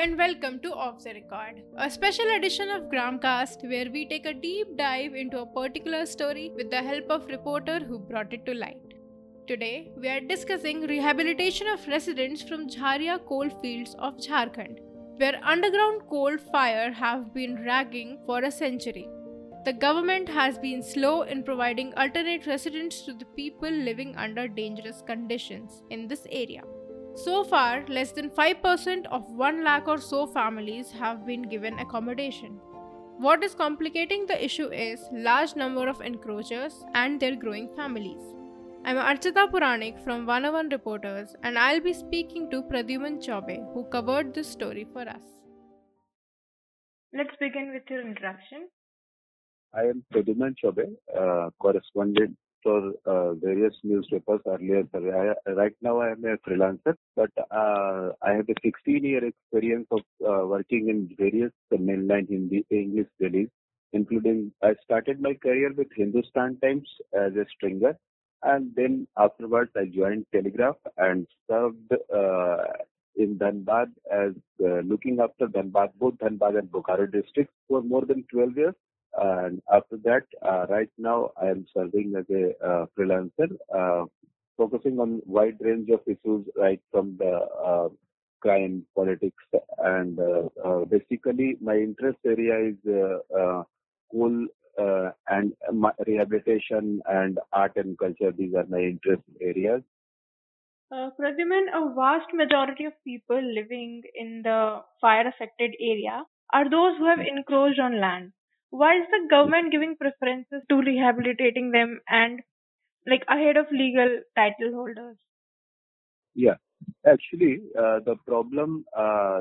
and welcome to Off the Record, a special edition of Gramcast where we take a deep dive into a particular story with the help of reporter who brought it to light. Today, we are discussing rehabilitation of residents from Jharia coal fields of Jharkhand, where underground coal fire have been ragging for a century. The government has been slow in providing alternate residence to the people living under dangerous conditions in this area. So far, less than 5% of 1 lakh or so families have been given accommodation. What is complicating the issue is large number of encroachers and their growing families. I'm Archita Puranik from 101 Reporters and I'll be speaking to Pradyuman Chaube who covered this story for us. Let's begin with your introduction. I am Pradyuman Chaube, uh, correspondent for uh, various newspapers earlier. I, right now, I am a freelancer, but uh, I have a 16 year experience of uh, working in various mainline Hindi English dailies, including I started my career with Hindustan Times as a stringer, and then afterwards I joined Telegraph and served uh, in Dhanbad as uh, looking after Dhanbad, both Dhanbad and Bokaro districts for more than 12 years. And after that, uh, right now I am serving as a uh, freelancer, uh, focusing on wide range of issues, right from the uh, crime, politics, and uh, uh, basically my interest area is coal and rehabilitation and art and culture. These are my interest areas. Uh, Pradyuman, a vast majority of people living in the fire affected area are those who have encroached on land why is the government giving preferences to rehabilitating them and like ahead of legal title holders? Yeah, actually, uh, the problem uh,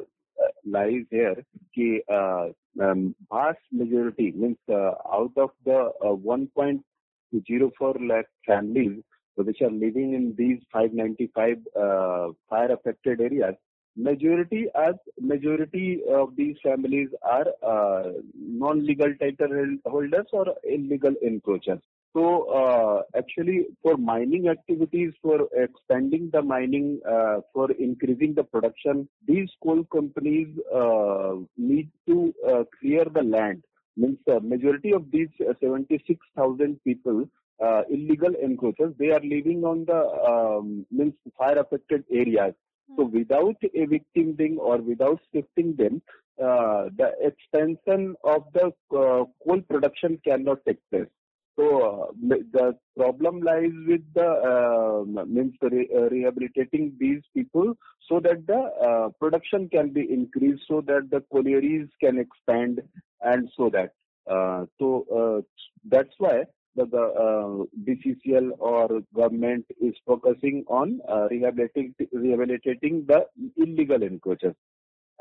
lies here. Ki, uh, um, vast majority means uh, out of the uh, 1.04 lakh families which are living in these 595 uh, fire affected areas, majority as majority of these families are uh, non-legal title holders or illegal encroachers. So uh, actually, for mining activities, for expanding the mining, uh, for increasing the production, these coal companies uh, need to uh, clear the land. Means the majority of these 76,000 people, uh, illegal encroachers, they are living on the um, means fire affected areas so without evicting them or without shifting them, uh, the expansion of the uh, coal production cannot take place. So uh, the problem lies with the uh, means re- uh, rehabilitating these people so that the uh, production can be increased, so that the collieries can expand, and so that. so that's why the, the uh, BCCL or government is focusing on uh, rehabilitating, rehabilitating the illegal encroachers.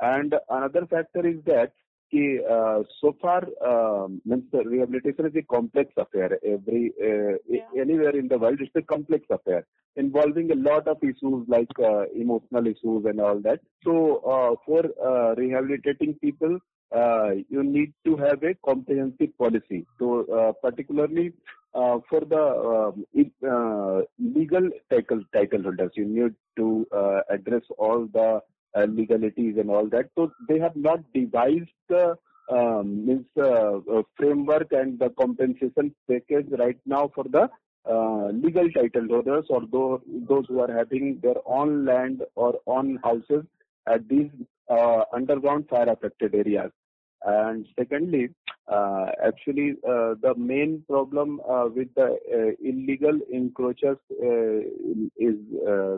And another factor is that ki, uh, so far um, means rehabilitation is a complex affair. Every uh, yeah. anywhere in the world, it's a complex affair involving a lot of issues like uh, emotional issues and all that. So uh, for uh, rehabilitating people, uh, you need to have a comprehensive policy. So, uh, particularly uh, for the um, uh, legal title title holders, you need to uh, address all the uh, legalities and all that. So, they have not devised the um, means framework and the compensation package right now for the legal title holders or those, those who are having their own land or own houses at these uh, underground fire affected areas. And secondly, uh, actually, uh, the main problem uh, with the uh, illegal encroachers uh, is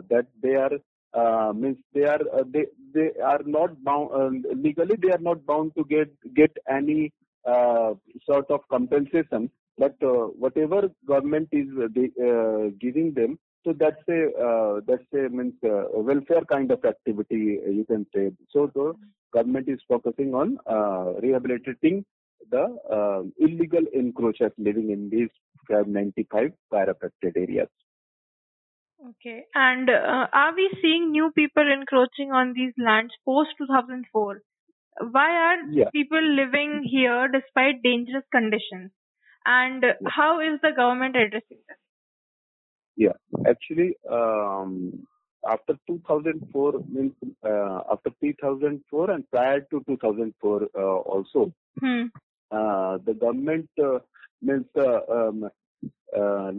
that they are means they are they they are not bound legally they are not bound to get get any sort of compensation. But whatever government is giving them, so that's a uh, that's a means uh, welfare kind of activity you can say. So the government is focusing on uh, rehabilitating the uh, illegal encroachers living in these 95 fire affected areas. Okay, and uh, are we seeing new people encroaching on these lands post 2004? Why are yeah. people living here despite dangerous conditions? And yeah. how is the government addressing this? Yeah, actually, um, after 2004 means uh, after 2004 and prior to 2004 uh, also, hmm. Uh, the government means um,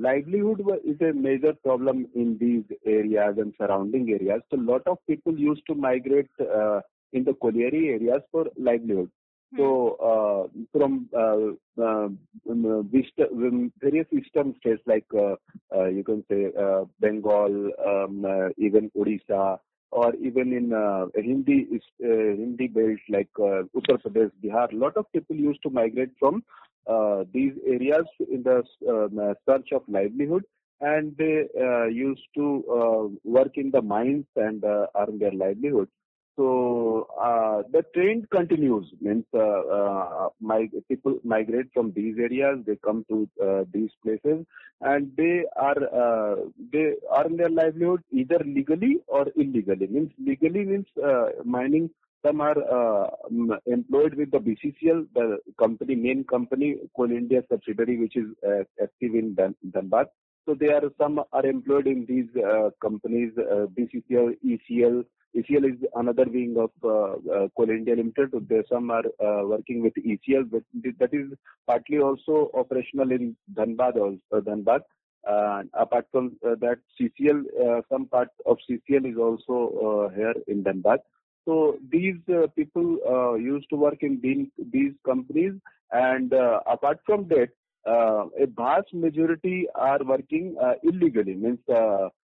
livelihood is a major problem in these areas and surrounding areas. So, a lot of people used to migrate in the colliery areas for livelihood. So uh, from uh, uh, um, various eastern states like uh, uh, you can say uh, Bengal, um, even Odisha, or even in Hindi Hindi belt like Uttar Pradesh, Bihar, a lot of people used to migrate from these areas in the um, search of livelihood, and they used to work in the mines and earn their livelihood. So uh, the trend continues. Means uh, uh, my, people migrate from these areas. They come to uh, these places, and they are uh, they earn their livelihood either legally or illegally. Means legally means uh, mining. Some are uh, employed with the BCCL, the company main company, Coal India subsidiary, which is uh, active in Dhanbad. So they are some are employed in these companies, BCCL, ECL ECL is another wing of uh, uh, Coal India Limited. So, There some are uh, working with ECL, but that is partly also operational in Dhanbad. Also, Dhanbad. Uh, apart from uh, that, CCL, uh, some part of CCL is also here in Dhanbad. So these people used to work in these companies, and apart from that, a vast majority are working illegally. Means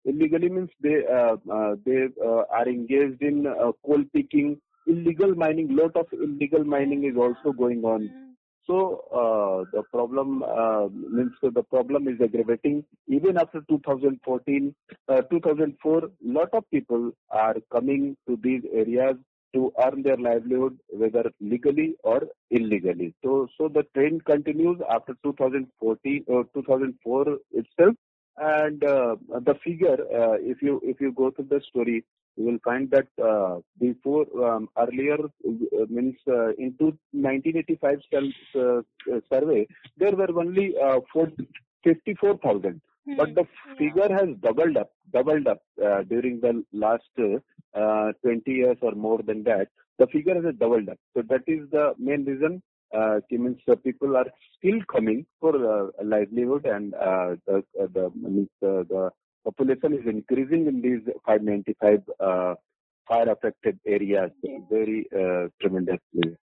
illegally means they uh, uh, they uh, are engaged in coal picking, illegal mining. Lot of illegal mining is also going on. So uh, the problem uh, means the problem is aggravating. Even after 2014, uh, 2004, lot of people are coming to these areas to earn their livelihood, whether legally or illegally. So, so the trend continues after 2014 or 2004 itself. And uh, the figure, uh, if you if you go through the story, you will find that uh, before um, earlier uh, means uh, in 1985 uh, survey there were only uh, 54,000, hmm. But the figure has doubled up, doubled up during the last 20 years or more than that. The figure has doubled up. So that is the main reason uh, means uh, people are still coming for uh, livelihood and uh, the, uh, the, means, uh, the population is increasing in these 595 uh, fire affected areas very uh, tremendously.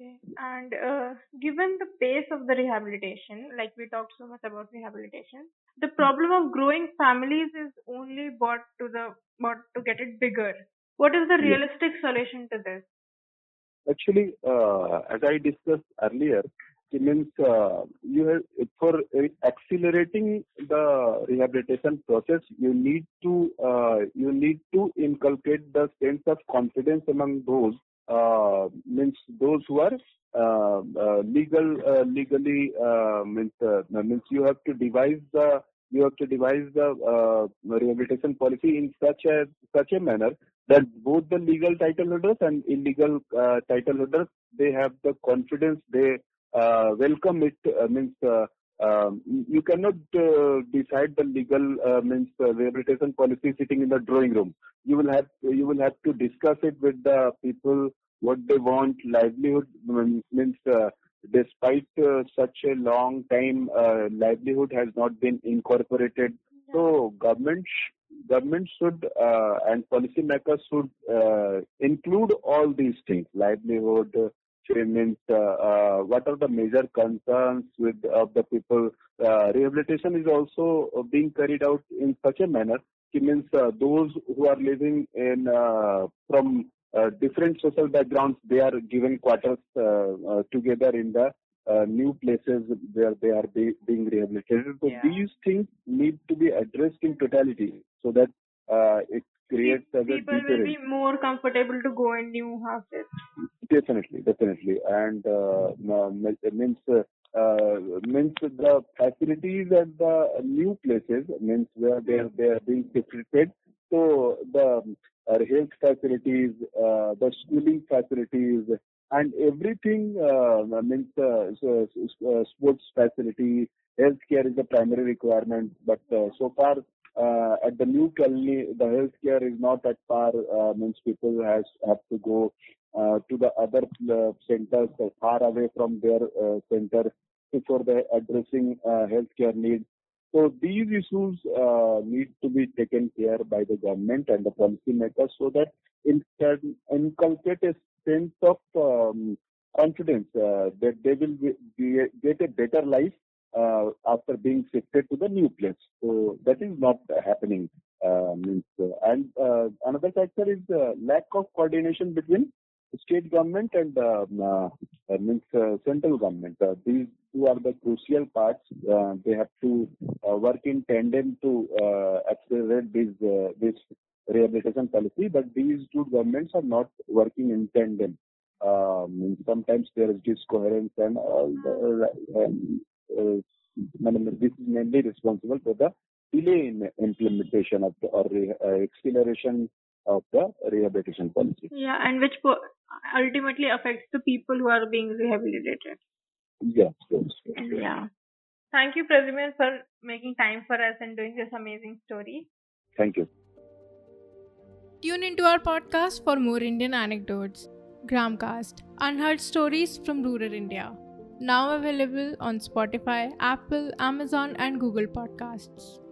Okay. And uh, given the pace of the rehabilitation, like we talked so much about rehabilitation, the problem of growing families is only brought to the brought to get it bigger. What is the realistic yes. solution to this? Actually, uh, as I discussed earlier, it means uh, you have for accelerating the rehabilitation process, you need to uh, you need to inculcate the sense of confidence among those uh, those who are uh, uh, legal legally means means you have to devise the you have to devise the rehabilitation policy in such a such a manner that both the legal title holders and illegal uh, title holders they have the confidence they uh, welcome it uh, means uh, um, you cannot uh, decide the legal uh, means rehabilitation policy sitting in the drawing room. You will have you will have to discuss it with the people what they want livelihood means despite such a long time livelihood has not been incorporated so government government should uh, and policymakers should uh, include all these things, livelihood, payments, uh, uh, what are the major concerns with of the people. Uh, rehabilitation is also being carried out in such a manner. It means uh, those who are living in from different social backgrounds, they are given quarters together in the uh, new places where they are be, being rehabilitated. So yeah. these things need to be addressed in totality so that uh, it creates a people will be more comfortable to go in new houses. Definitely, definitely, and uh, means uh, means the facilities at the new places means where they are they are being prepared. So the uh, health facilities, uh, the schooling facilities, and everything uh, means uh, so, uh, sports facility, healthcare is the primary requirement. But so far, uh, at the new colony, the healthcare is not at par. Uh, means people has have to go uh, to the other centers far away from their center before they addressing healthcare needs. So these issues uh, need to be taken care by the government and the policymakers so that it can inculcate a sense of um, confidence uh, that they will be, be, get a better life uh, after being shifted to the new place. So that is not happening. Uh, means, uh, and uh, another factor is lack of coordination between state government and um, uh, means central government. these two are the crucial parts. they have to work in tandem to accelerate this this rehabilitation policy, but these two governments are not working in tandem. Um, sometimes there is discoherence and uh, um, uh, this is mainly responsible for the delay in implementation of the or uh, acceleration of the rehabilitation policy. Yeah, and which po- ultimately affects the people who are being rehabilitated. Yes, yes, yes. Yeah. Thank you, Pradyuman, for making time for us and doing this amazing story. Thank you. Tune into our podcast for more Indian anecdotes. Gramcast, unheard stories from rural India. Now available on Spotify, Apple, Amazon, and Google Podcasts.